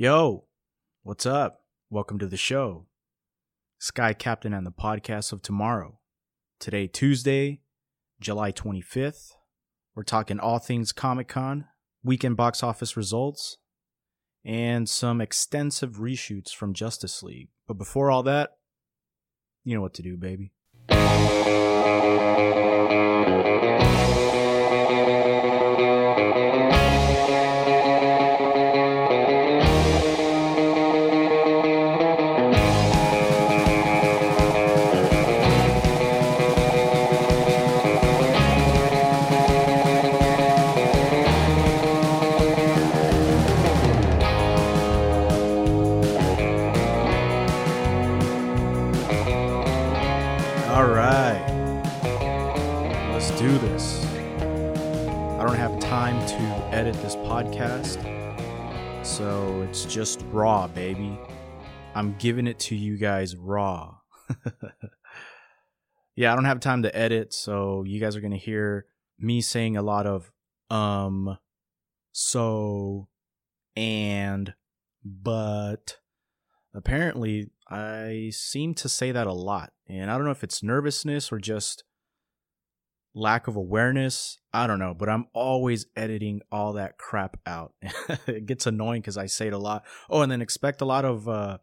Yo, what's up? Welcome to the show. Sky Captain and the podcast of tomorrow. Today, Tuesday, July 25th. We're talking all things Comic Con, weekend box office results, and some extensive reshoots from Justice League. But before all that, you know what to do, baby. So it's just raw, baby. I'm giving it to you guys raw. yeah, I don't have time to edit, so you guys are going to hear me saying a lot of um, so, and, but. Apparently, I seem to say that a lot. And I don't know if it's nervousness or just lack of awareness. I don't know, but I'm always editing all that crap out. it gets annoying because I say it a lot. Oh, and then expect a lot of, uh,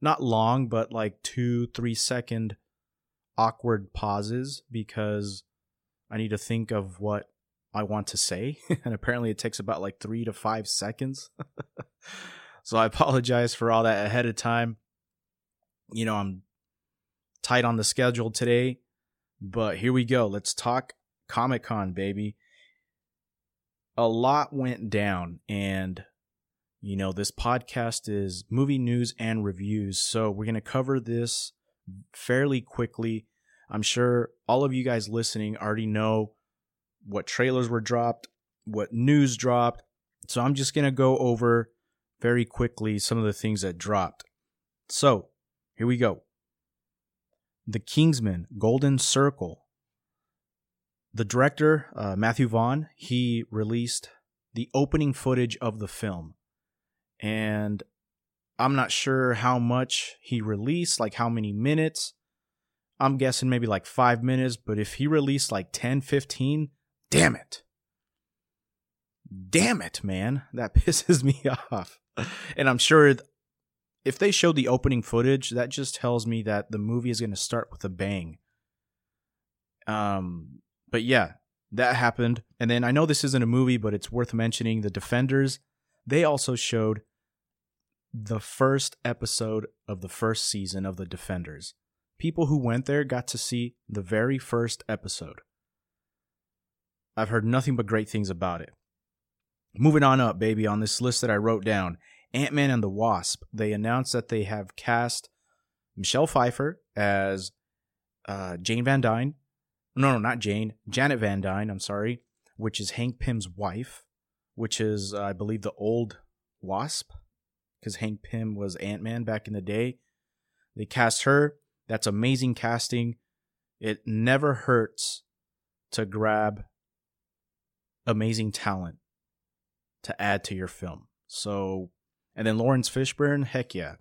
not long, but like two, three second awkward pauses because I need to think of what I want to say. and apparently it takes about like three to five seconds. so I apologize for all that ahead of time you know, I'm tight on the schedule today, but here we go. Let's talk Comic Con, baby. A lot went down, and you know, this podcast is movie news and reviews, so we're going to cover this fairly quickly. I'm sure all of you guys listening already know what trailers were dropped, what news dropped. So I'm just going to go over very quickly some of the things that dropped. So, here we go. The Kingsman Golden Circle. The director, uh, Matthew Vaughn, he released the opening footage of the film. And I'm not sure how much he released, like how many minutes. I'm guessing maybe like five minutes, but if he released like 10, 15, damn it. Damn it, man. That pisses me off. And I'm sure if they show the opening footage, that just tells me that the movie is going to start with a bang. Um, but yeah, that happened. And then I know this isn't a movie, but it's worth mentioning the Defenders. They also showed the first episode of the first season of the Defenders. People who went there got to see the very first episode. I've heard nothing but great things about it. Moving on up, baby, on this list that I wrote down Ant Man and the Wasp, they announced that they have cast Michelle Pfeiffer as uh, Jane Van Dyne. No, no, not Jane. Janet Van Dyne, I'm sorry, which is Hank Pym's wife, which is, uh, I believe, the old Wasp, because Hank Pym was Ant Man back in the day. They cast her. That's amazing casting. It never hurts to grab amazing talent to add to your film. So and then Laurence Fishburne, heck yeah.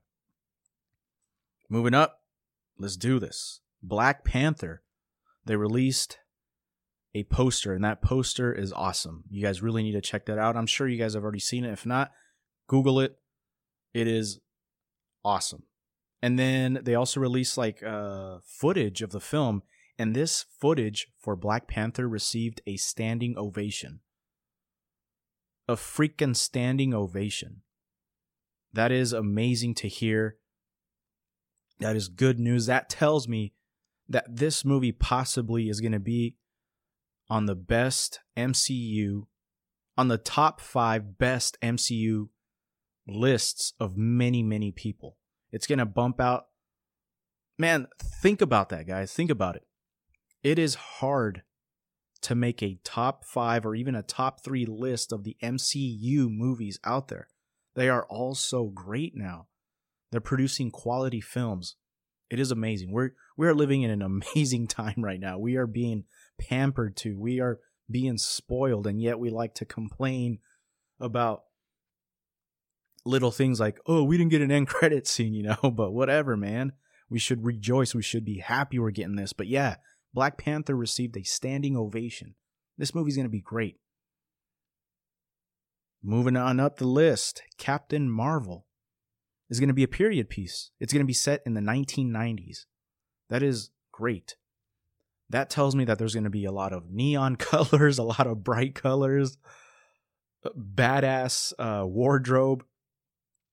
Moving up, let's do this. Black Panther. They released a poster, and that poster is awesome. You guys really need to check that out. I'm sure you guys have already seen it. If not, Google it. It is awesome. And then they also released like uh, footage of the film, and this footage for Black Panther received a standing ovation. A freaking standing ovation. That is amazing to hear. That is good news. That tells me that this movie possibly is going to be on the best MCU, on the top five best MCU lists of many, many people. It's going to bump out. Man, think about that, guys. Think about it. It is hard to make a top five or even a top three list of the MCU movies out there. They are all so great now. They're producing quality films. It is amazing. We're we are living in an amazing time right now. We are being pampered to. We are being spoiled and yet we like to complain about little things like, oh, we didn't get an end credit scene, you know, but whatever, man. We should rejoice. We should be happy we're getting this. But yeah, Black Panther received a standing ovation. This movie's going to be great. Moving on up the list, Captain Marvel is going to be a period piece. It's going to be set in the 1990s. That is great. That tells me that there's going to be a lot of neon colors, a lot of bright colors, badass uh, wardrobe.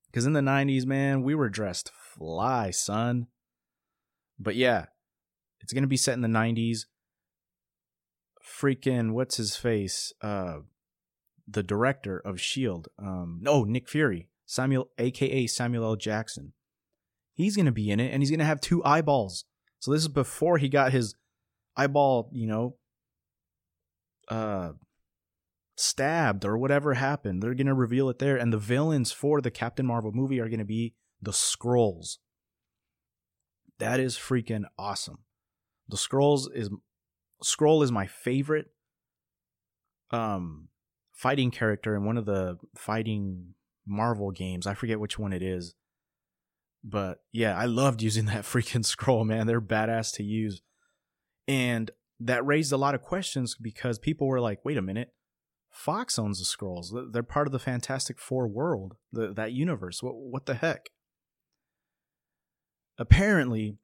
Because in the 90s, man, we were dressed fly, son. But yeah, it's going to be set in the 90s. Freaking, what's his face? Uh, the director of S.H.I.E.L.D. Um, no, Nick Fury. Samuel, aka Samuel L. Jackson. He's going to be in it and he's going to have two eyeballs. So this is before he got his eyeball, you know, uh, stabbed or whatever happened. They're going to reveal it there. And the villains for the Captain Marvel movie are going to be the Skrulls. That is freaking awesome. The Skrulls is Skrull is my favorite um fighting character in one of the fighting Marvel games. I forget which one it is. But yeah, I loved using that freaking Skrull, man. They're badass to use. And that raised a lot of questions because people were like, wait a minute. Fox owns the Skrulls. They're part of the Fantastic Four world, the, that universe. What, what the heck? Apparently,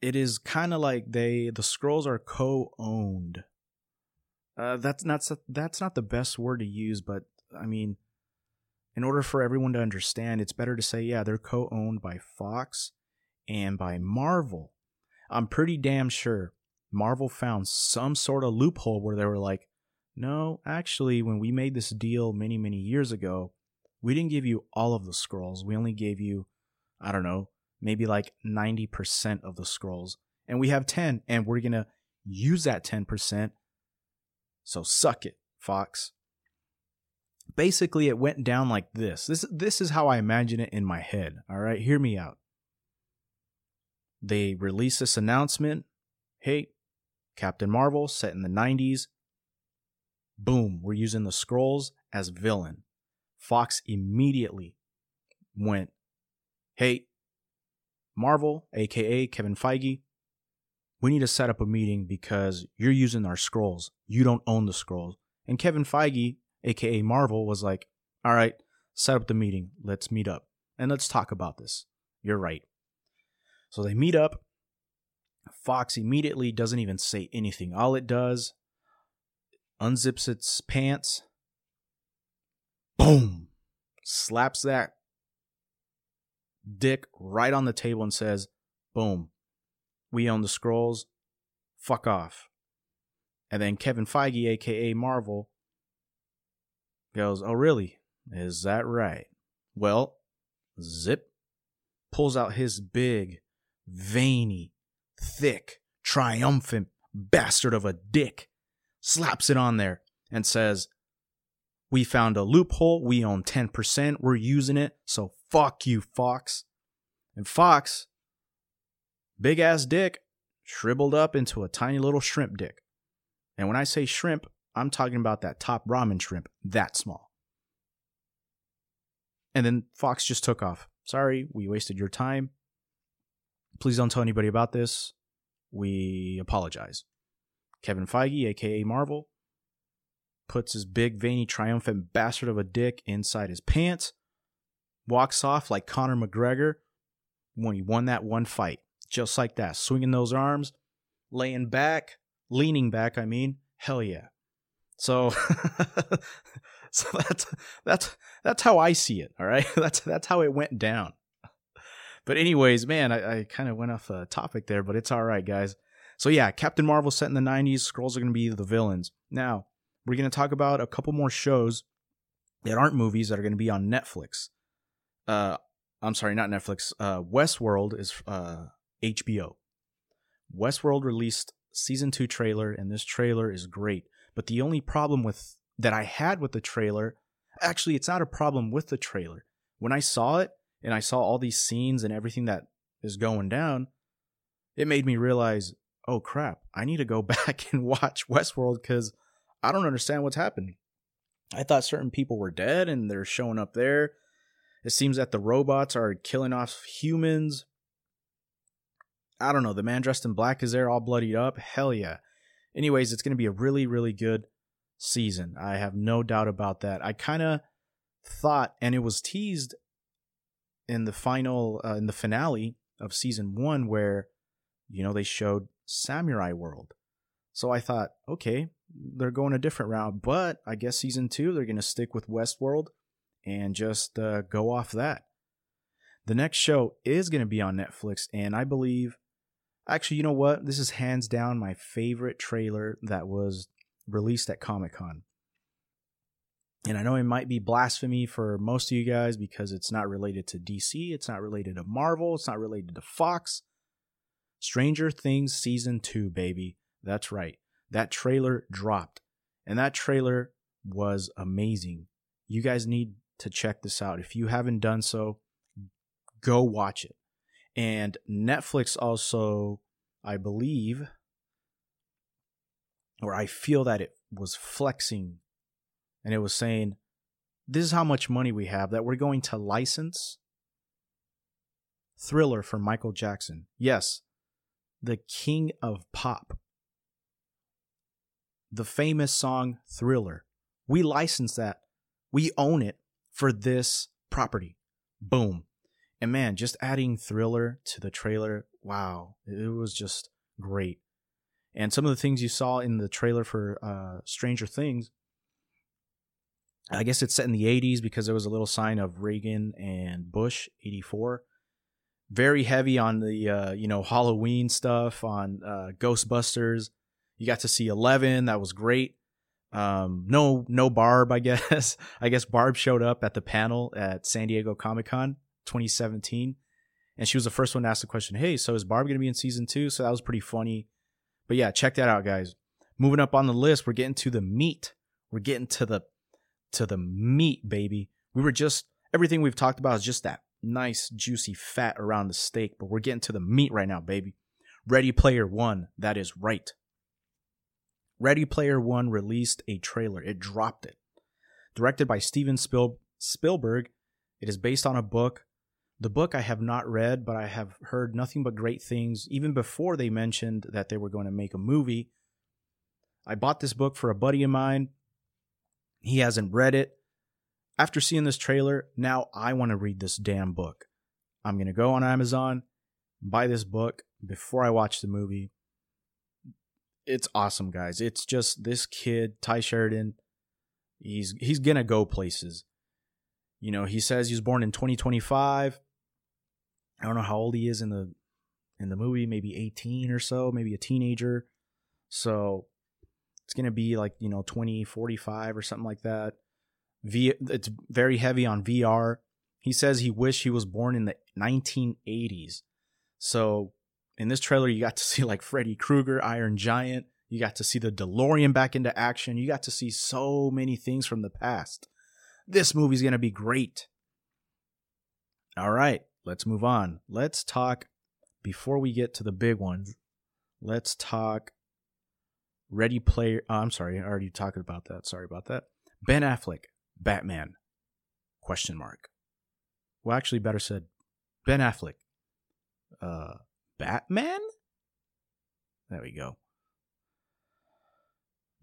it is kind of like they the Skrulls are co-owned. Uh, that's not that's not the best word to use, but I mean, in order for everyone to understand, it's better to say, yeah, they're co owned by Fox and by Marvel. I'm pretty damn sure Marvel found some sort of loophole where they were like, no, actually, when we made this deal many, many years ago, we didn't give you all of the Skrulls. We only gave you, I don't know, maybe like 90% of the Skrulls, And we have 10, and we're to use that 10%. So suck it, Fox basically it went down like this. This this is how I imagine it in my head. All right, hear me out. They release this announcement, "Hey, Captain Marvel set in the 90s. Boom, we're using the Skrulls as villain." Fox immediately went, "Hey, Marvel, aka Kevin Feige, we need to set up a meeting because you're using our Skrulls. You don't own the Skrulls. And Kevin Feige aka Marvel, was like, all right, set up the meeting. Let's meet up and let's talk about this. You're right. So they meet up. Fox immediately doesn't even say anything. All it does, unzips its pants, boom, slaps that dick right on the table and says, boom, we own the Skrulls. Fuck off. And then Kevin Feige, aka Marvel, goes, Oh, really? Is that right? Well, zip pulls out his big, veiny, thick, triumphant bastard of a dick, slaps it on there, and says, We found a loophole. We own 10%. We're using it. So fuck you, Fox. And Fox, big ass dick, shriveled up into a tiny little shrimp dick. And when I say shrimp, I'm talking about that top ramen shrimp, that small. And then Fox just took off. Sorry, we wasted your time. Please don't tell anybody about this. We apologize. Kevin Feige, aka Marvel, puts his big, veiny, triumphant bastard of a dick inside his pants, walks off like Conor McGregor when he won that one fight. Just like that, swinging those arms, laying back, leaning back, I mean. Hell yeah. So, so that's that's that's how I see it. All right, that's that's how it went down. But anyways, man, I, I kind of went off the topic there, but it's all right, guys. So yeah, Captain Marvel set in the '90s. Skrulls are going to be the villains. Now we're going to talk about a couple more shows that aren't movies that are going to be on Netflix. Uh, I'm sorry, not Netflix. Uh, Westworld is uh HBO. Westworld released season two trailer, and this trailer is great. But the only problem with that I had with the trailer, actually, it's not a problem with the trailer. When I saw it and I saw all these scenes and everything that is going down, it made me realize, oh crap, I need to go back and watch Westworld because I don't understand what's happening. I thought certain people were dead and they're showing up there. It seems that the robots are killing off humans. I don't know. The man dressed in black is there all bloodied up. Hell yeah. Anyways, it's going to be a really, really good season. I have no doubt about that. I kind of thought, and it was teased in the final, uh, in the finale of season one, where, you know, they showed Samurai World. So I thought, okay, they're going a different route, but I guess season two, they're going to stick with Westworld and just uh, go off that. The next show is going to be on Netflix, and I believe, actually, you know what? This is hands down my favorite trailer that was released at Comic Con. And I know it might be blasphemy for most of you guys because it's not related to DC, it's not related to Marvel, it's not related to Fox. Stranger Things Season 2, baby. That's right. That trailer dropped. And that trailer was amazing. You guys need to check this out. If you haven't done so, go watch it. And Netflix also, I believe, or I feel that it was flexing and it was saying, this is how much money we have that we're going to license Thriller for Michael Jackson. Yes, the king of pop. The famous song Thriller. We license that. We own it for this property. Boom. And man, just adding Thriller to the trailer, wow, it was just great. And some of the things you saw in the trailer for uh, Stranger Things, I guess it's set in the 80s because there was a little sign of Reagan and Bush, 84. Very heavy on the uh, you know Halloween stuff, on uh, Ghostbusters. You got to see Eleven, that was great. Um, no, no Barb, I guess. I guess Barb showed up at the panel at San Diego Comic Con 2017, and she was the first one to ask the question, "Hey, so is Barb going to be in season two? So that was pretty funny. But yeah, check that out, guys. Moving up on the list, we're getting to the meat. We're getting to the to the meat, baby. We were just everything we've talked about is just that nice, juicy fat around the steak, but we're getting to the meat right now, baby. Ready Player One, that is right. Ready Player One released a trailer. It dropped it. Directed by Steven Spiel- Spielberg, it is based on a book. The book I have not read, but I have heard nothing but great things, even before they mentioned that they were going to make a movie. I bought this book for a buddy of mine. He hasn't read it. After seeing this trailer, now I want to read this damn book. I'm going to go on Amazon, buy this book before I watch the movie. It's awesome, guys. It's just this kid, Tye Sheridan, he's he's going to go places. You know, he says he was born in 2025. I don't know how old he is in the in the movie, maybe 18 or so, maybe a teenager. So it's going to be like, you know, 2045 or something like that. V it's very heavy on VR. He says he wished he was born in the 1980s. So in this trailer, you got to see like Freddy Krueger, Iron Giant. You got to see the DeLorean back into action. You got to see so many things from the past. This movie's going to be great. All right, let's move on. Let's talk, before we get to the big ones, let's talk Ready Player. Oh, I'm sorry, I already talked about that. Sorry about that. Ben Affleck, Batman? Question mark. Well, actually, better said, Ben Affleck, uh, Batman. There we go.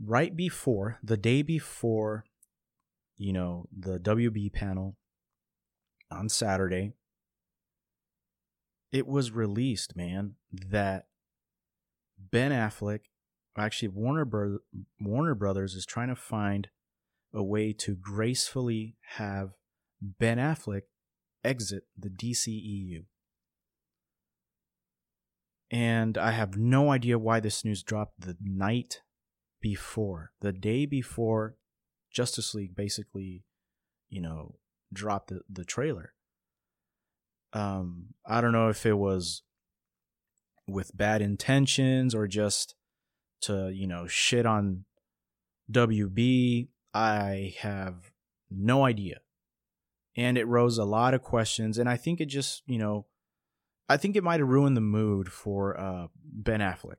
Right before the day before, you know, the WB panel on Saturday, it was released, man, that Ben Affleck, actually Warner Bro- Warner Brothers is trying to find a way to gracefully have Ben Affleck exit the DCEU. And I have no idea why this news dropped the night before, the day before Justice League basically, you know, dropped the, the trailer. Um, I don't know if it was with bad intentions or just to, you know, shit on WB I have no idea. And it rose a lot of questions. And I think it just, you know, I think it might have ruined the mood for uh, Ben Affleck.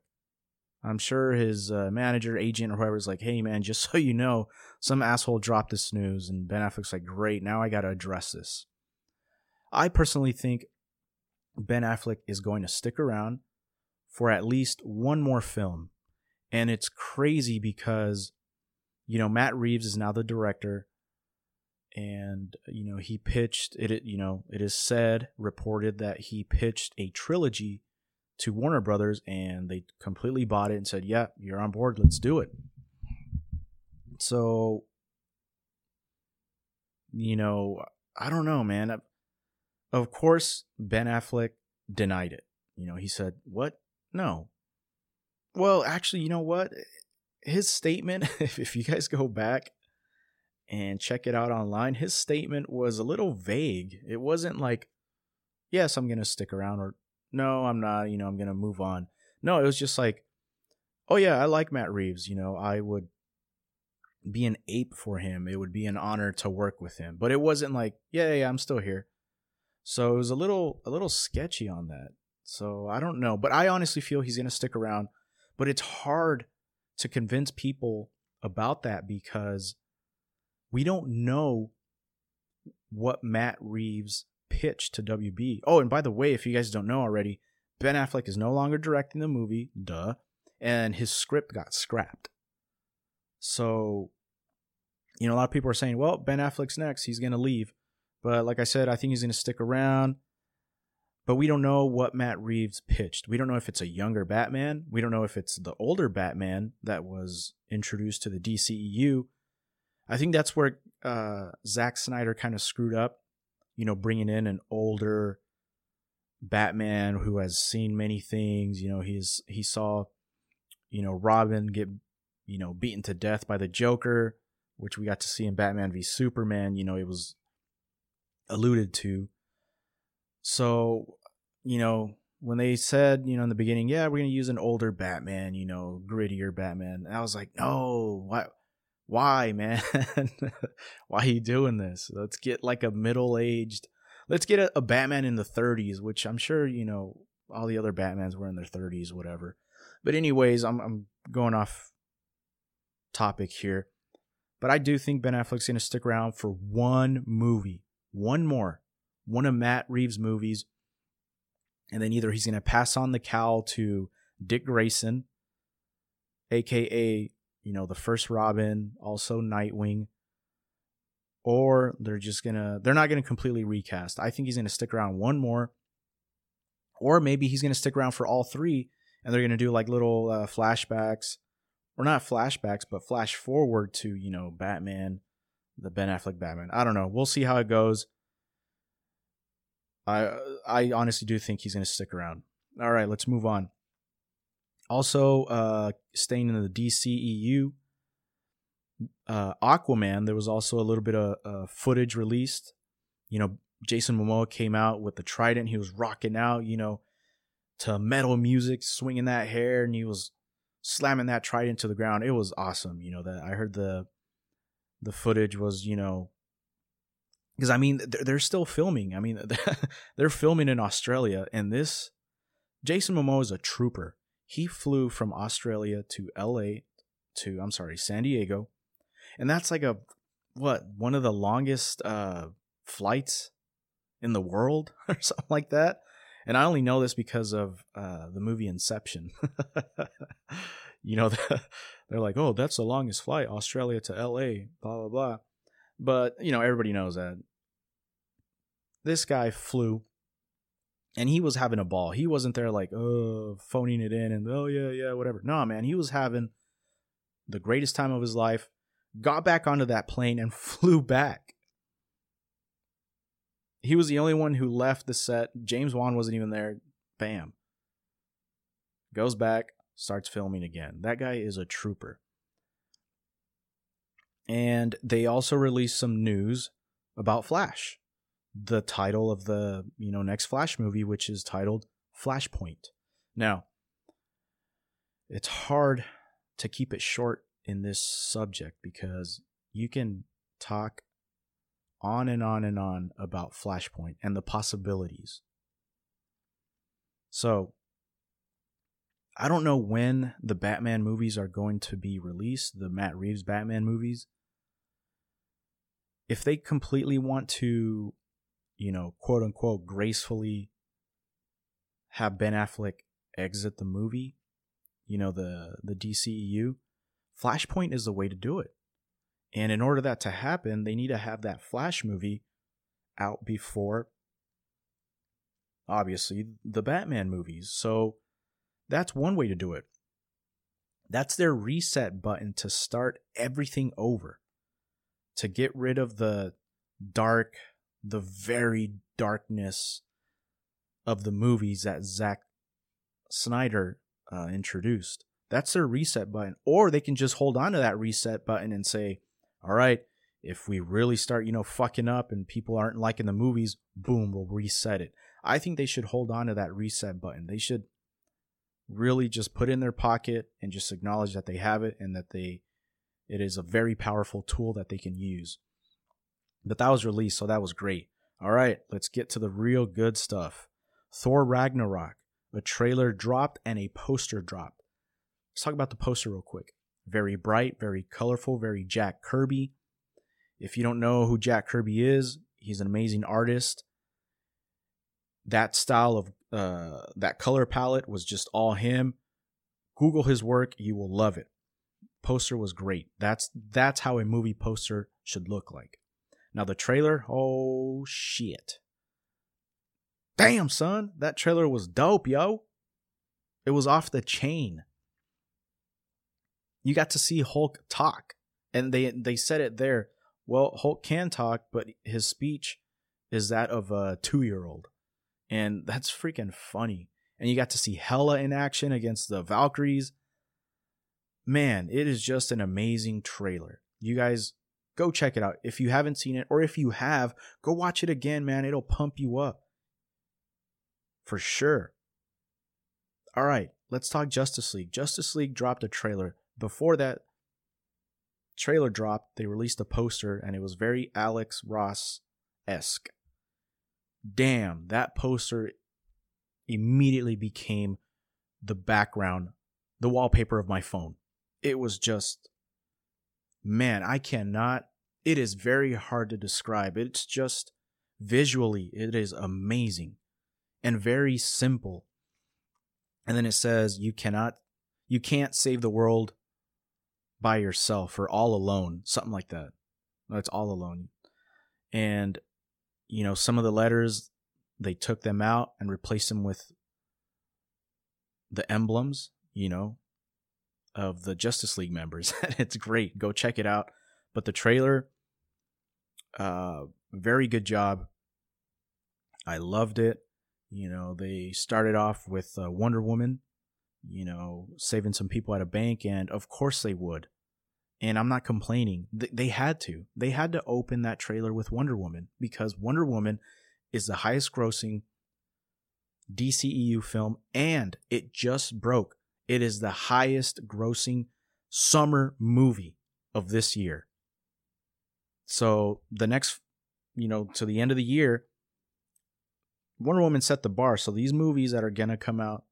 I'm sure his uh, manager, agent, or whoever is like, "Hey, man, just so you know, some asshole dropped this news," and Ben Affleck's like, "Great, now I got to address this." I personally think Ben Affleck is going to stick around for at least one more film, and it's crazy because, you know, Matt Reeves is now the director, and you know he pitched it. You know, it is said, reported that he pitched a trilogy to Warner Brothers and they completely bought it and said, "Yeah, you're on board. Let's do it." So, you know, I don't know, man. Of course, Ben Affleck denied it. You know, he said, "What? No." Well, actually, you know what? His statement, if you guys go back and check it out online, his statement was a little vague. It wasn't like, "Yes, I'm going to stick around," or no, I'm not, you know, I'm going to move on. No, it was just like, oh yeah, I like Matt Reeves, you know, I would be an ape for him. It would be an honor to work with him. But it wasn't like, yeah, yeah, I'm still here. So it was a little a little sketchy on that. So I don't know, but I honestly feel he's going to stick around, but it's hard to convince people about that because we don't know what Matt Reeves pitch to WB. Oh, and by the way, if you guys don't know already, Ben Affleck is no longer directing the movie, duh, and his script got scrapped. So, you know, a lot of people are saying, well, Ben Affleck's next, he's going to leave. But like I said, I think he's going to stick around. But we don't know what Matt Reeves pitched. We don't know if it's a younger Batman. We don't know if it's the older Batman that was introduced to the DCEU. I think that's where uh, Zack Snyder kind of screwed up you know, bringing in an older Batman who has seen many things. You know, he's he saw, you know, Robin get, you know, beaten to death by the Joker, which we got to see in Batman v Superman. You know, it was alluded to. So, you know, when they said, you know, in the beginning, yeah, we're gonna use an older Batman, you know, grittier Batman, I was like, no, why? why, man? why are you doing this? Let's get like a middle aged, let's get a, a, Batman in the 30s, which I'm sure, you know, all the other Batmans were in their 30s, whatever. But, anyways, I'm, I'm going off topic here. But I do think Ben Affleck's to stick around for one movie, one more, one of Matt Reeves' movies. And then either he's going to pass on the cowl to Dick Grayson, aka you know, the first Robin, also Nightwing. Or they're just gonna they're not gonna completely recast. I think he's gonna stick around one more. Or maybe he's gonna stick around for all three and they're gonna do like little uh, flashbacks. Or not flashbacks, but flash forward to, you know, Batman, the Ben Affleck Batman. I don't know. We'll see how it goes. I I honestly do think he's gonna stick around. All right, let's move on. Also, uh, staying in the DCEU, uh, Aquaman, there was also a little bit of uh, footage released. You know, Jason Momoa came out with the trident. He was rocking out, you know, to metal music, swinging that hair, and he was slamming that trident to the ground. It was awesome. You know that I heard the the footage was, you know, because I mean they're, they're still filming. I mean they're filming in Australia, and this Jason Momoa is a trooper he flew from Australia to LA to I'm sorry, San Diego. And that's like a what, one of the longest uh flights in the world or something like that. And I only know this because of uh the movie Inception. you know, they're like, "Oh, that's the longest flight, Australia to LA, blah blah blah." But, you know, everybody knows that this guy flew and he was having a ball. He wasn't there like, oh, phoning it in and oh yeah, yeah, whatever. No, man, he was having the greatest time of his life. Got back onto that plane and flew back. He was the only one who left the set. James Wan wasn't even there. Bam. Goes back, starts filming again. That guy is a trooper. And they also released some news about Flash the title of the you know next Flash movie, which is titled Flashpoint. Now, it's hard to keep it short in this subject because you can talk on and on and on about Flashpoint and the possibilities. So, I don't know when the Batman movies are going to be released, the Matt Reeves Batman movies. If they completely want to, you know, quote unquote, gracefully have Ben Affleck exit the movie, you know, the the DCEU, Flashpoint is the way to do it. And in order that to happen, they need to have that Flash movie out before obviously the Batman movies. So that's one way to do it. That's their reset button to start everything over. To get rid of the dark, the very darkness of the movies that Zack Snyder uh, introduced. That's their reset button. Or they can just hold on to that reset button and say, all right, if we really start, you know, fucking up and people aren't liking the movies, boom, we'll reset it. I think they should hold on to that reset button. They should really just put in their pocket and just acknowledge that they have it and that they it is a very powerful tool that they can use. But that was released, so that was great. All right, let's get to the real good stuff. Thor Ragnarok, a trailer dropped and a poster dropped. Let's talk about the poster real quick. Very bright, very colorful, very Jack Kirby. If you don't know who Jack Kirby is, he's an amazing artist. That style of uh, that color palette was just all him. Google his work, you will love it. Poster was great. That's that's how a movie poster should look like. Now the trailer, oh shit. Damn, son, that trailer was dope, yo. It was off the chain. You got to see Hulk talk, and they they said it there. Well, Hulk can talk, but his speech is that of a two year old and that's freaking funny. And you got to see Hela in action against the Valkyries. Man, it is just an amazing trailer. You guys go check it out. If you haven't seen it, or if you have, go watch it again, man. It'll pump you up. For sure. All right, let's talk Justice League. Justice League dropped a trailer. Before that trailer dropped, they released a poster, and it was very Alex Ross esque damn, that poster immediately became the background, the wallpaper of my phone. It was just, man, I cannot, it is very hard to describe. It's just visually, it is amazing and very simple. And then it says, you cannot, you can't save the world by yourself or all alone, something like that. It's all alone. And you know, some of the letters, they took them out and replaced them with the emblems, you know, of the Justice League members. it's great. Go check it out. But the trailer, uh, very good job. I loved it. You know, they started off with uh, Wonder Woman, you know, saving some people at a bank, and of course they would and I'm not complaining. They had to. They had to open that trailer with Wonder Woman because Wonder Woman is the highest grossing DCEU film and it just broke. It is the highest grossing summer movie of this year. So the next, you know, to the end of the year, Wonder Woman set the bar. So these movies that are going to come out,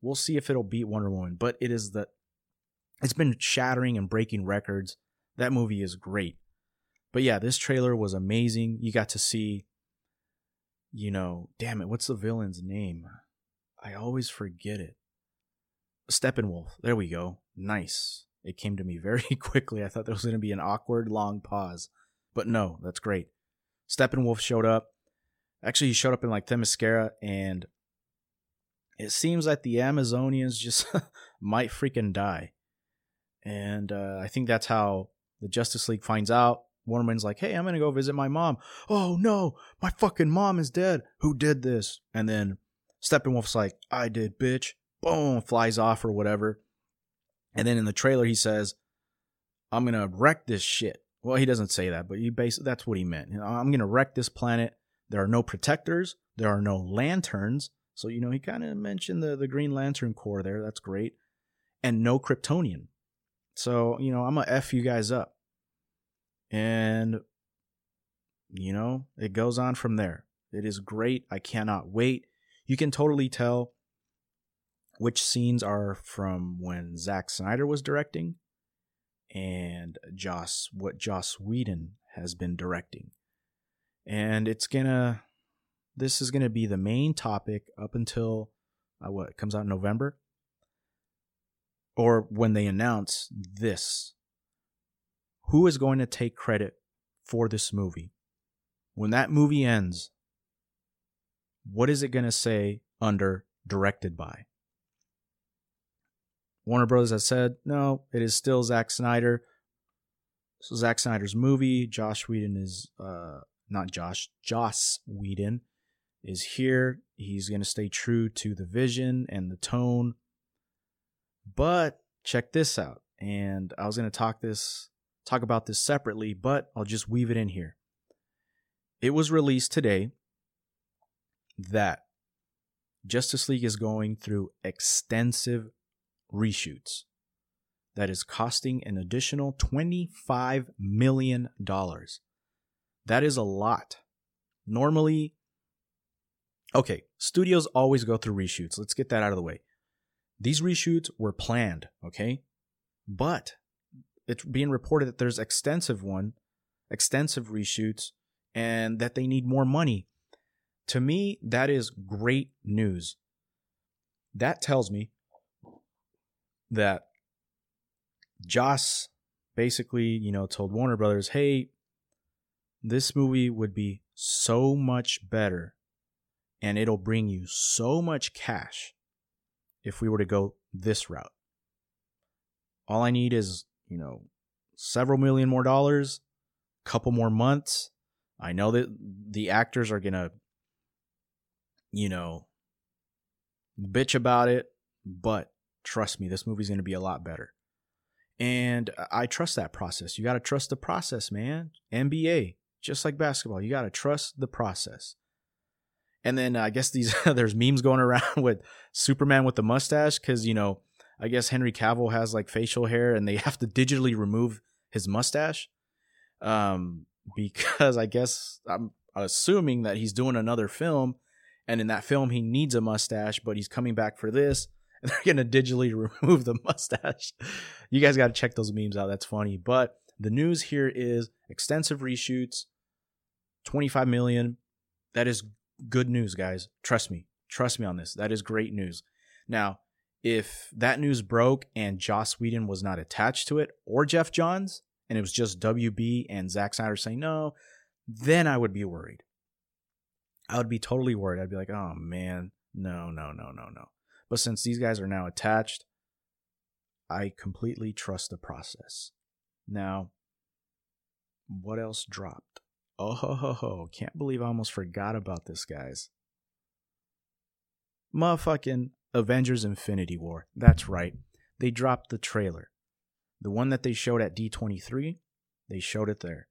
we'll see if it'll beat Wonder Woman, but it is the it's been shattering and breaking records. That movie is great. But yeah, this trailer was amazing. You got to see, you know, damn it, what's the villain's name? I always forget it. Steppenwolf. There we go. Nice. It came to me very quickly. I thought there was going to be an awkward long pause. But no, that's great. Steppenwolf showed up. Actually, he showed up in like Themyscira, and it seems like the Amazonians just might freaking die. And uh, I think that's how the Justice League finds out. Wonder Woman's like, hey, I'm going to go visit my mom. Oh, no, my fucking mom is dead. Who did this? And then Steppenwolf's like, I did, bitch. Boom, flies off or whatever. And then in the trailer, he says, I'm going to wreck this shit. Well, he doesn't say that, but he basically, that's what he meant. You know, I'm going to wreck this planet. There are no protectors. There are no lanterns. So, you know, he kind of mentioned the, the Green Lantern Corps there. That's great. And no Kryptonian. So, you know, I'm going to F you guys up. And, you know, it goes on from there. It is great. I cannot wait. You can totally tell which scenes are from when Zack Snyder was directing and Joss what Joss Whedon has been directing. And it's gonna this is gonna be the main topic up until uh, what comes out in November or when they announce this. Who is going to take credit for this movie? When that movie ends, what is it going to say under directed by? Warner Brothers has said, no, it is still Zack Snyder. So Zack Snyder's movie. Josh Whedon is uh not Josh, Joss Whedon is here. He's going to stay true to the vision and the tone. But check this out. And I was going to talk this talk about this separately, but I'll just weave it in here. It was released today that Justice League is going through extensive reshoots that is costing an additional $25 million. That is a lot. Normally, okay, studios always go through reshoots. Let's get that out of the way. These reshoots were planned, okay? But it's being reported that there's extensive one, extensive reshoots, and that they need more money. To me, that is great news. That tells me that Joss basically, you know, told Warner Brothers, hey, this movie would be so much better and it'll bring you so much cash if we were to go this route. All I need is, you know, several million more dollars, couple more months. I know that the actors are going to, you know, bitch about it, but trust me, this movie's going to be a lot better. And I trust that process. You got to trust the process, man. NBA, just like basketball, you got to trust the process. And then uh, I guess these there's memes going around with Superman with the mustache because you know I guess Henry Cavill has like facial hair and they have to digitally remove his mustache, um, because I guess I'm assuming that he's doing another film, and in that film he needs a mustache, but he's coming back for this, and they're gonna digitally remove the mustache. You guys got to check those memes out. That's funny. But the news here is extensive reshoots, 25 million. That is good news, guys. Trust me. Trust me on this. That is great news. Now, if that news broke and Joss Whedon was not attached to it or Geoff Johns, and it was just WB and Zack Snyder saying no, then I would be worried. I would be totally worried. I'd be like, oh man, no, no, no, no, no. But since these guys are now attached, I completely trust the process. Now, what else dropped? Oh, ho, ho, ho. can't believe I almost forgot about this, guys. Motherfucking Avengers Infinity War. That's right. They dropped the trailer. The one that they showed at D23, they showed it there.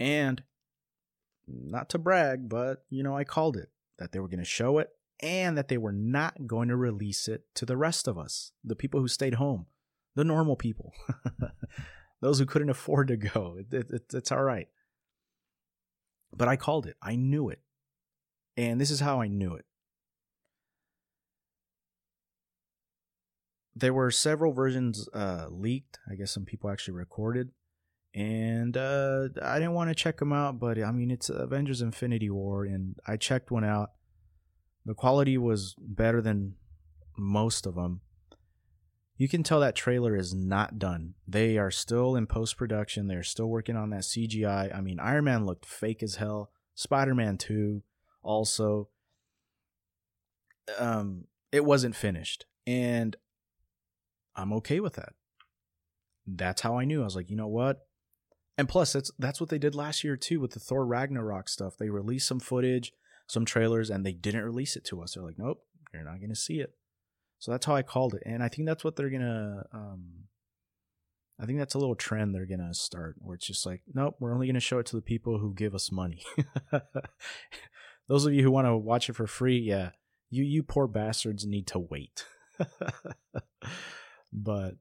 And not to brag, but you know, I called it that they were going to show it and that they were not going to release it to the rest of us, the people who stayed home, the normal people, those who couldn't afford to go. It, it, it, it's all right. But I called it. I knew it. And this is how I knew it. There were several versions uh, leaked. I guess some people actually recorded. And uh, I didn't want to check them out, but I mean, it's Avengers Infinity War, and I checked one out. The quality was better than most of them. You can tell that trailer is not done. They are still in post production. They're still working on that CGI. I mean, Iron Man looked fake as hell. Spider Man 2 also. Um, it wasn't finished. And I'm okay with that. That's how I knew. I was like, you know what? And plus, that's that's what they did last year too with the Thor Ragnarok stuff. They released some footage, some trailers, and they didn't release it to us. They're like, nope, you're not gonna see it. So that's how I called it, and I think that's what they're gonna. Um, I think that's a little trend they're gonna start, where it's just like, nope, we're only gonna show it to the people who give us money. Those of you who want to watch it for free, yeah, you you poor bastards need to wait. but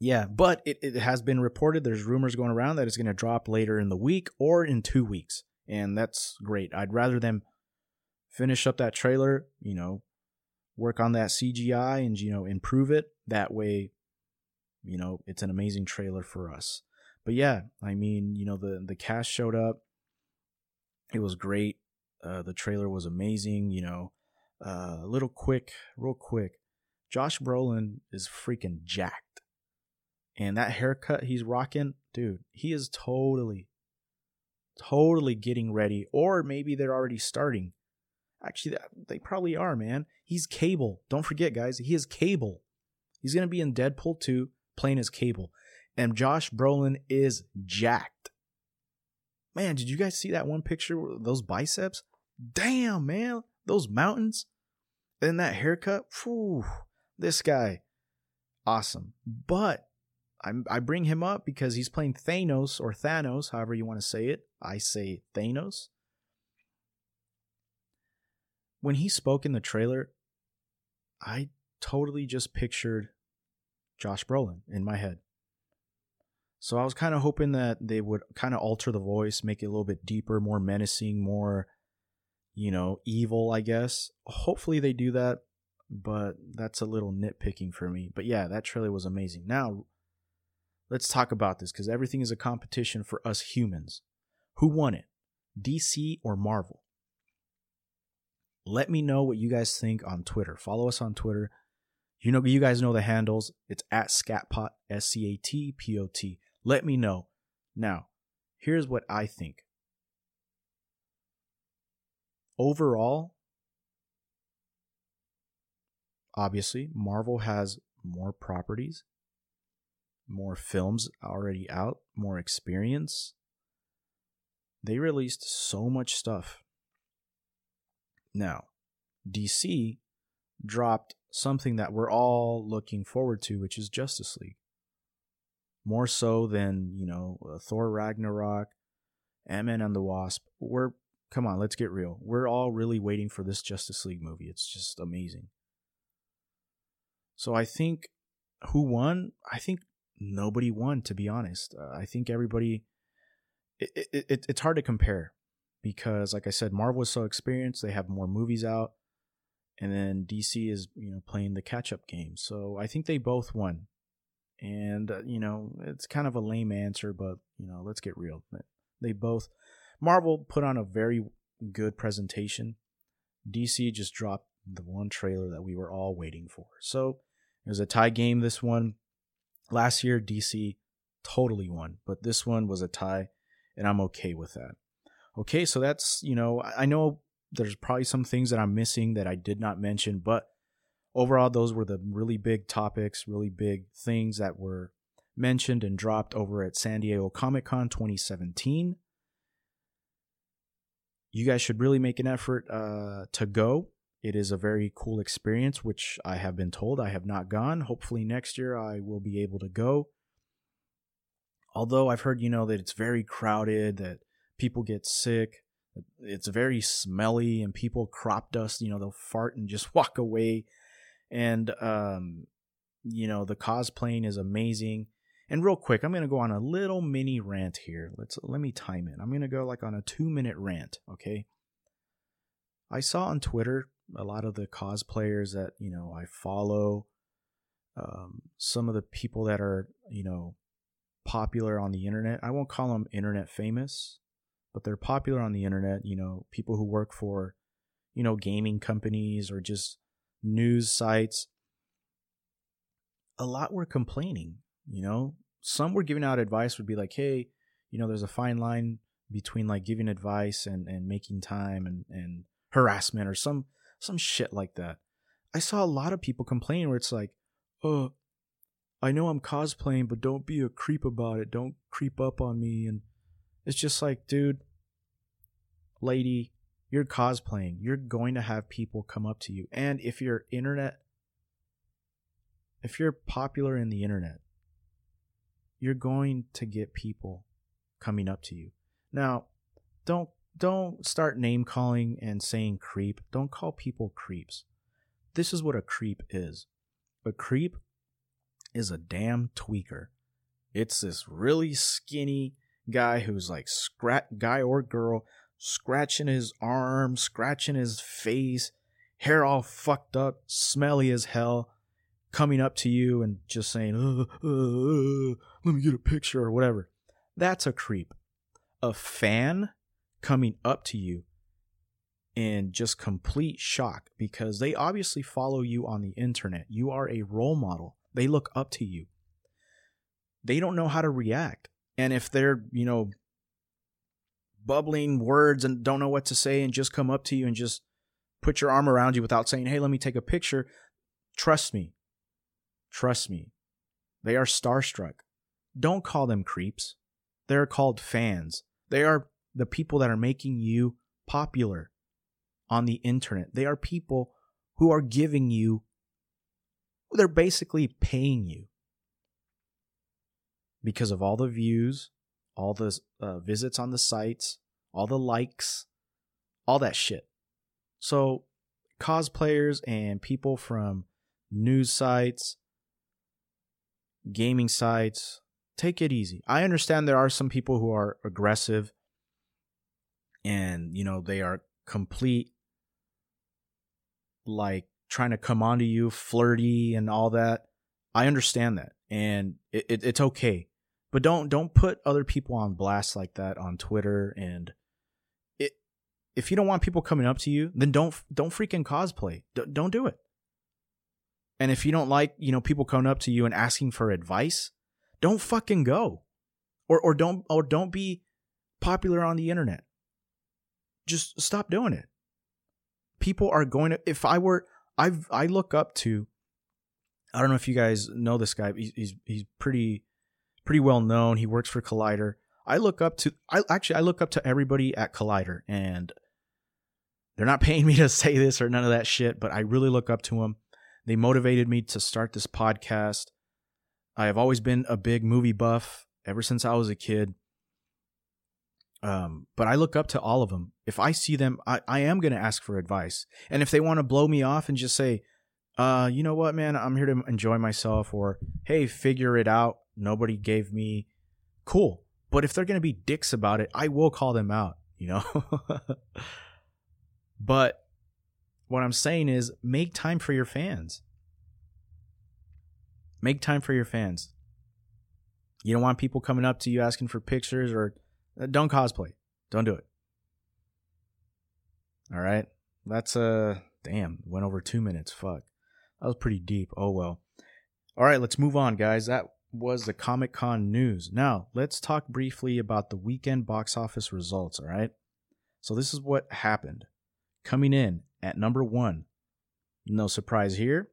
yeah, but it, it has been reported. There's rumors going around that it's going to drop later in the week or in two weeks, and that's great. I'd rather them finish up that trailer, you know, work on that CGI and you know improve it. That way, you know, it's an amazing trailer for us. But yeah, I mean, you know, the the cast showed up. It was great. Uh, the trailer was amazing. You know, uh, a little quick, real quick. Josh Brolin is freaking jacked, and that haircut he's rocking, dude, he is totally, totally getting ready. Or maybe they're already starting. Actually, they probably are, man. He's Cable. Don't forget, guys, he is Cable. He's gonna be in Deadpool 2 playing as Cable, and Josh Brolin is jacked. Man, did you guys see that one picture? With those biceps? Damn, man, those mountains, and that haircut. Whew, this guy, awesome. But I bring him up because he's playing Thanos or Thanos, however you want to say it. I say Thanos. When he spoke in the trailer, I totally just pictured Josh Brolin in my head. So I was kind of hoping that they would kind of alter the voice, make it a little bit deeper, more menacing, more, you know, evil, I guess. Hopefully they do that, but that's a little nitpicking for me. But yeah, that trailer was amazing. Now, let's talk about this because everything is a competition for us humans. Who won it? DC or Marvel? Let me know what you guys think on Twitter. Follow us on Twitter. You know, you guys know the handles. It's at Scatpot, S C A T P O T. Let me know. Now, here's what I think. Overall, obviously, Marvel has more properties, more films already out, more experience. They released so much stuff. Now, DC dropped something that we're all looking forward to, which is Justice League. More so than, you know, uh, Thor Ragnarok, Ant-Man and the Wasp. We're, come on, let's get real. We're all really waiting for this Justice League movie. It's just amazing. So I think who won? I think nobody won, to be honest. Uh, I think everybody, it, it, it, it's hard to compare because, like I said, Marvel is so experienced. They have more movies out and then DC is you know playing the catch up game. So I think they both won, and uh, you know it's kind of a lame answer, but you know let's get real. They both Marvel put on a very good presentation. DC just dropped the one trailer that we were all waiting for. So it was a tie game. This one last year DC totally won, but this one was a tie, and I'm okay with that. Okay, so that's you know I know there's probably some things that I'm missing that I did not mention, but overall, those were the really big topics, really big things that were mentioned and dropped over at San Diego Comic Con 2017. You guys should really make an effort uh, to go. It is a very cool experience, which I have been told I have not gone. Hopefully, next year I will be able to go. Although I've heard, you know, that it's very crowded, that people get sick it's very smelly and people crop dust you know they'll fart and just walk away. And um you know the cosplaying is amazing. And real quick i'm gonna go on a little mini rant here. Let's let me time it i'm gonna go like on a two minute rant okay? I saw on twitter a lot of the cosplayers that you know i follow um, some of the people that are you know popular on the internet. I won't call them internet famous but they're popular on the internet. You know, people who work for, you know, gaming companies or just news sites. A lot were complaining, you know. Some were giving out advice would be like, hey, you know, there's a fine line between like giving advice and, and making time and, and harassment or some some shit like that. I saw a lot of people complaining where it's like, oh, I know I'm cosplaying, but don't be a creep about it. Don't creep up on me. And it's just like, dude, lady, you're cosplaying. You're going to have people come up to you. And if you're internet, if you're popular in the internet, you're going to get people coming up to you. Now, don't don't start name calling and saying creep. Don't call people creeps. This is what a creep is. A creep is a damn tweaker. It's this really skinny guy who's like scrat guy or girl scratching his arm, scratching his face, hair all fucked up, smelly as hell, coming up to you and just saying, uh, uh, let me get a picture or whatever. That's a creep. A fan coming up to you in just complete shock because they obviously follow you on the internet. You are a role model. They look up to you. They don't know how to react. And if they're, you know, bubbling words and don't know what to say and just come up to you and just put your arm around you without saying, hey, let me take a picture, trust me. Trust me. They are starstruck. Don't call them creeps. They're called fans. They are the people that are making you popular on the internet. They are people who are giving you, they're basically paying you because of all the views, all the uh, visits on the sites, all the likes, all that shit. So, cosplayers and people from news sites, gaming sites, take it easy. I understand there are some people who are aggressive and, you know, they are complete like trying to come onto you, flirty and all that. I understand that, and it, it, it's okay. But don't don't put other people on blast like that on Twitter. And it if you don't want people coming up to you, then don't don't freaking cosplay. D- don't do it. And if you don't like you know people coming up to you and asking for advice, don't fucking go, or or don't or don't be popular on the internet. Just stop doing it people are going to if i were I've i look up to i don't know if you guys know this guy he's he's, he's pretty pretty well known he works for collider i look up to i actually i look up to everybody at collider and they're not paying me to say this or none of that shit but i really look up to them they motivated me to start this podcast i have always been a big movie buff ever since i was a kid um, but I look up to all of them. If I see them, I, I am going to ask for advice. And if they want to blow me off and just say, uh, you know what, man, I'm here to enjoy myself, or hey, figure it out. Nobody gave me cool. But if they're going to be dicks about it, I will call them out, you know? but what I'm saying is make time for your fans. Make time for your fans. You don't want people coming up to you asking for pictures or uh, don't cosplay. Don't do it. All right. That's uh damn, went over 2 minutes. Fuck. That was pretty deep. Oh well. All right, let's move on, guys. That was the Comic Con news. Now, let's talk briefly about the weekend box office results, all right? So, this is what happened. Coming in at number one, no surprise here,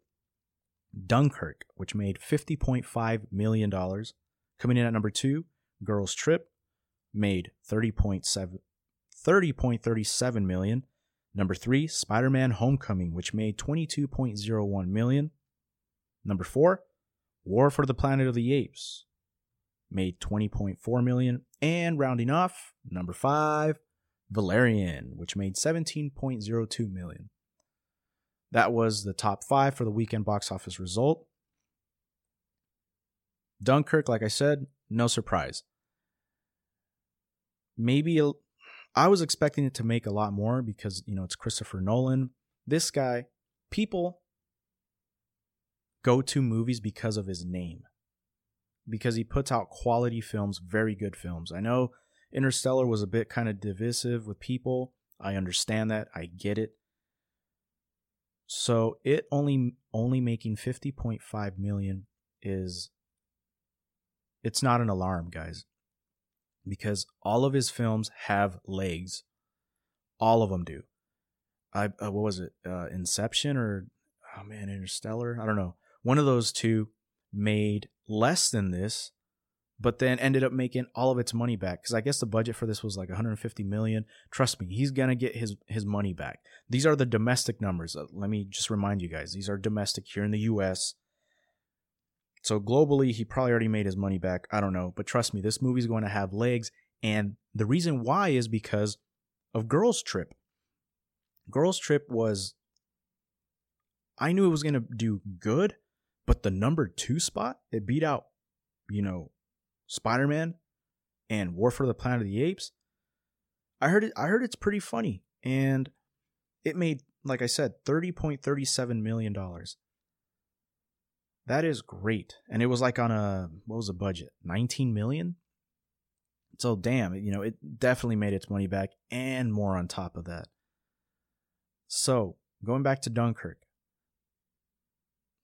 Dunkirk, which made $50.5 million. Coming in at number two, Girls Trip, made 30.7 30.37 million. Number 3, Spider-Man Homecoming which made 22.01 million. Number 4, War for the Planet of the Apes made 20.4 million and rounding off, number 5, Valerian which made 17.02 million. That was the top 5 for the weekend box office result. Dunkirk, like I said, no surprise maybe I was expecting it to make a lot more because you know it's Christopher Nolan. This guy, people go to movies because of his name. Because he puts out quality films, very good films. I know Interstellar was a bit kind of divisive with people. I understand that. I get it. So it only only making 50.5 million is it's not an alarm, guys because all of his films have legs. All of them do. I uh, what was it? Uh, Inception or oh man, Interstellar? I don't know. One of those two made less than this, but then ended up making all of its money back because I guess the budget for this was like 150 million. Trust me, he's gonna get his his money back. These are the domestic numbers. Let me just remind you guys: these are domestic here in the U.S. So globally, he probably already made his money back. I don't know. But trust me, this movie's going to have legs. And the reason why is because of Girls Trip. Girls Trip was. I knew it was going to do good, but the number two spot, it beat out, you know, Spider Man and War for the Planet of the Apes. I heard it. I heard it's pretty funny, and It made, like I said, $30.37 million. That is great. And it was like on a, what was the budget? 19 million? So damn, you know, it definitely made its money back and more on top of that. So, going back to Dunkirk,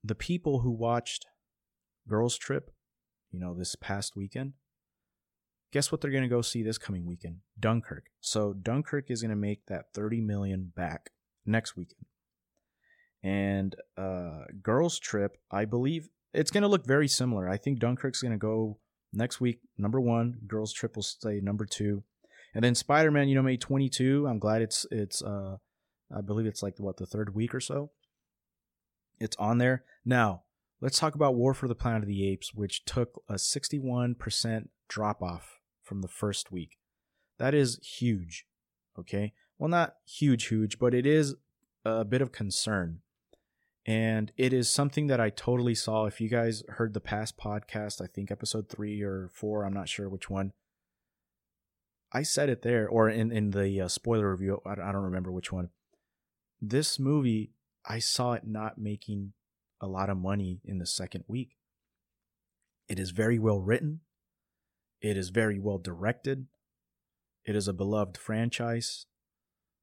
the people who watched Girls Trip, you know, this past weekend, guess what they're going to go see this coming weekend? Dunkirk. So Dunkirk is going to make that 30 million back next weekend. And uh Girls Trip, I believe it's going to look very similar. I think Dunkirk's going to go next week number 1, Girls Trip will stay number 2. And then Spider-Man, you know, May 22. I'm glad it's it's uh I believe it's like what the third week or so. It's on there. Now, let's talk about War for the Planet of the Apes, which took a 61% drop off from the first week. That is huge. Okay. Well, not huge, huge, but it is a bit of concern. And it is something that I totally saw. If you guys heard the past podcast, I think episode three or four, I'm not sure which one. I said it there, or in, in the uh, spoiler review, I, I don't remember which one. This movie I saw it not making a lot of money in the second week. It is very well written. It is very well directed. It is a beloved franchise.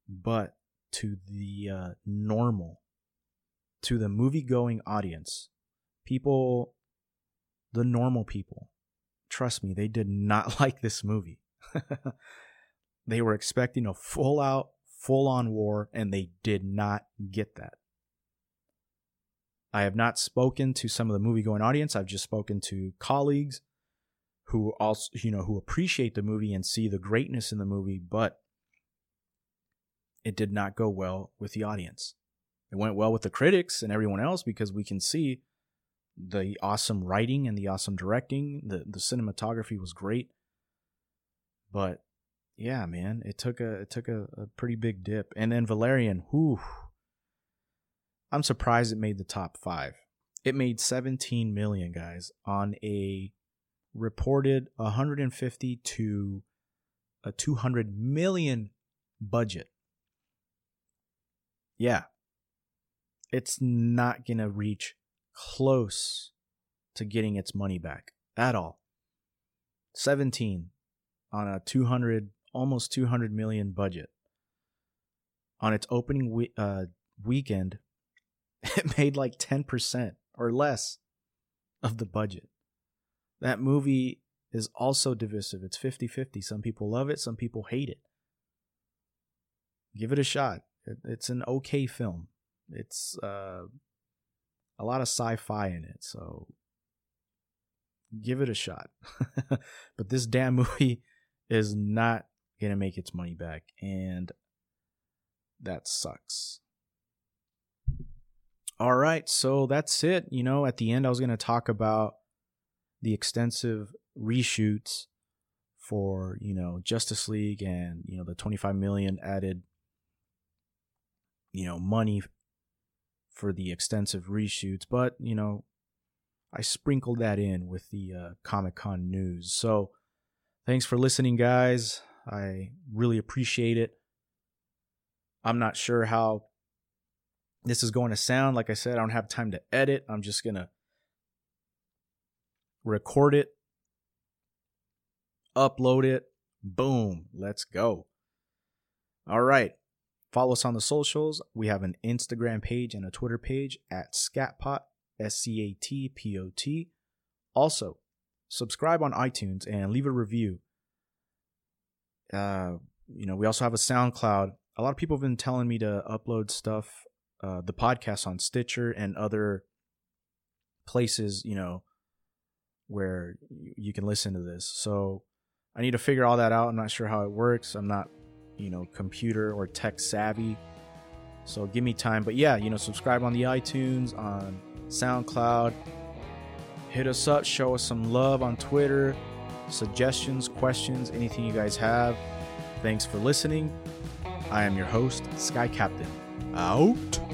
But to the uh, normal, to the movie going audience, people, the normal people, trust me, they did not like this movie. they were expecting a full out, full on war, and they did not get that. I have not spoken to some of the movie going audience. I've just spoken to colleagues who also, you know, who appreciate the movie and see the greatness in the movie, but it did not go well with the audience. It went well with the critics and everyone else because we can see the awesome writing and the awesome directing. The the cinematography was great. But yeah, man, it took a it took a, a pretty big dip. And then Valerian, whew, I'm surprised it made the top five. It made 17 million, guys, on a reported 150 to a 200 million budget. Yeah. It's not going to reach close to getting its money back at all. 17 on a 200 almost 200 million budget. On its opening we- uh, weekend, it made like 10% or less of the budget. That movie is also divisive. It's 50 50. Some people love it, some people hate it. Give it a shot. It's an okay film. It's uh, a lot of sci fi in it, so give it a shot. but this damn movie is not going to make its money back, and that sucks. All right, so that's it. You know, at the end, I was going to talk about the extensive reshoots for, you know, Justice League and, you know, the 25 million added, you know, money for the extensive reshoots. But, you know, I sprinkled that in with the uh, Comic Con news. So thanks for listening, guys. I really appreciate it. I'm not sure how this is going to sound. Like I said, I don't have time to edit. I'm just going to record it, upload it. Boom. Let's go. All right. Follow us on the socials. We have an Instagram page and a Twitter page at Scatpot, S C A T P O T. Also, subscribe on iTunes and leave a review. Uh, you know, we also have a SoundCloud. A lot of people have been telling me to upload stuff uh, the podcast on Stitcher and other places, you know, where you can listen to this. So I need to figure all that out. I'm not sure how it works. I'm not, you know, computer or tech savvy. So give me time. But yeah, you know, subscribe on the iTunes, on SoundCloud. Hit us up, show us some love on Twitter, suggestions, questions, anything you guys have. Thanks for listening. I am your host, Sky Captain. Out.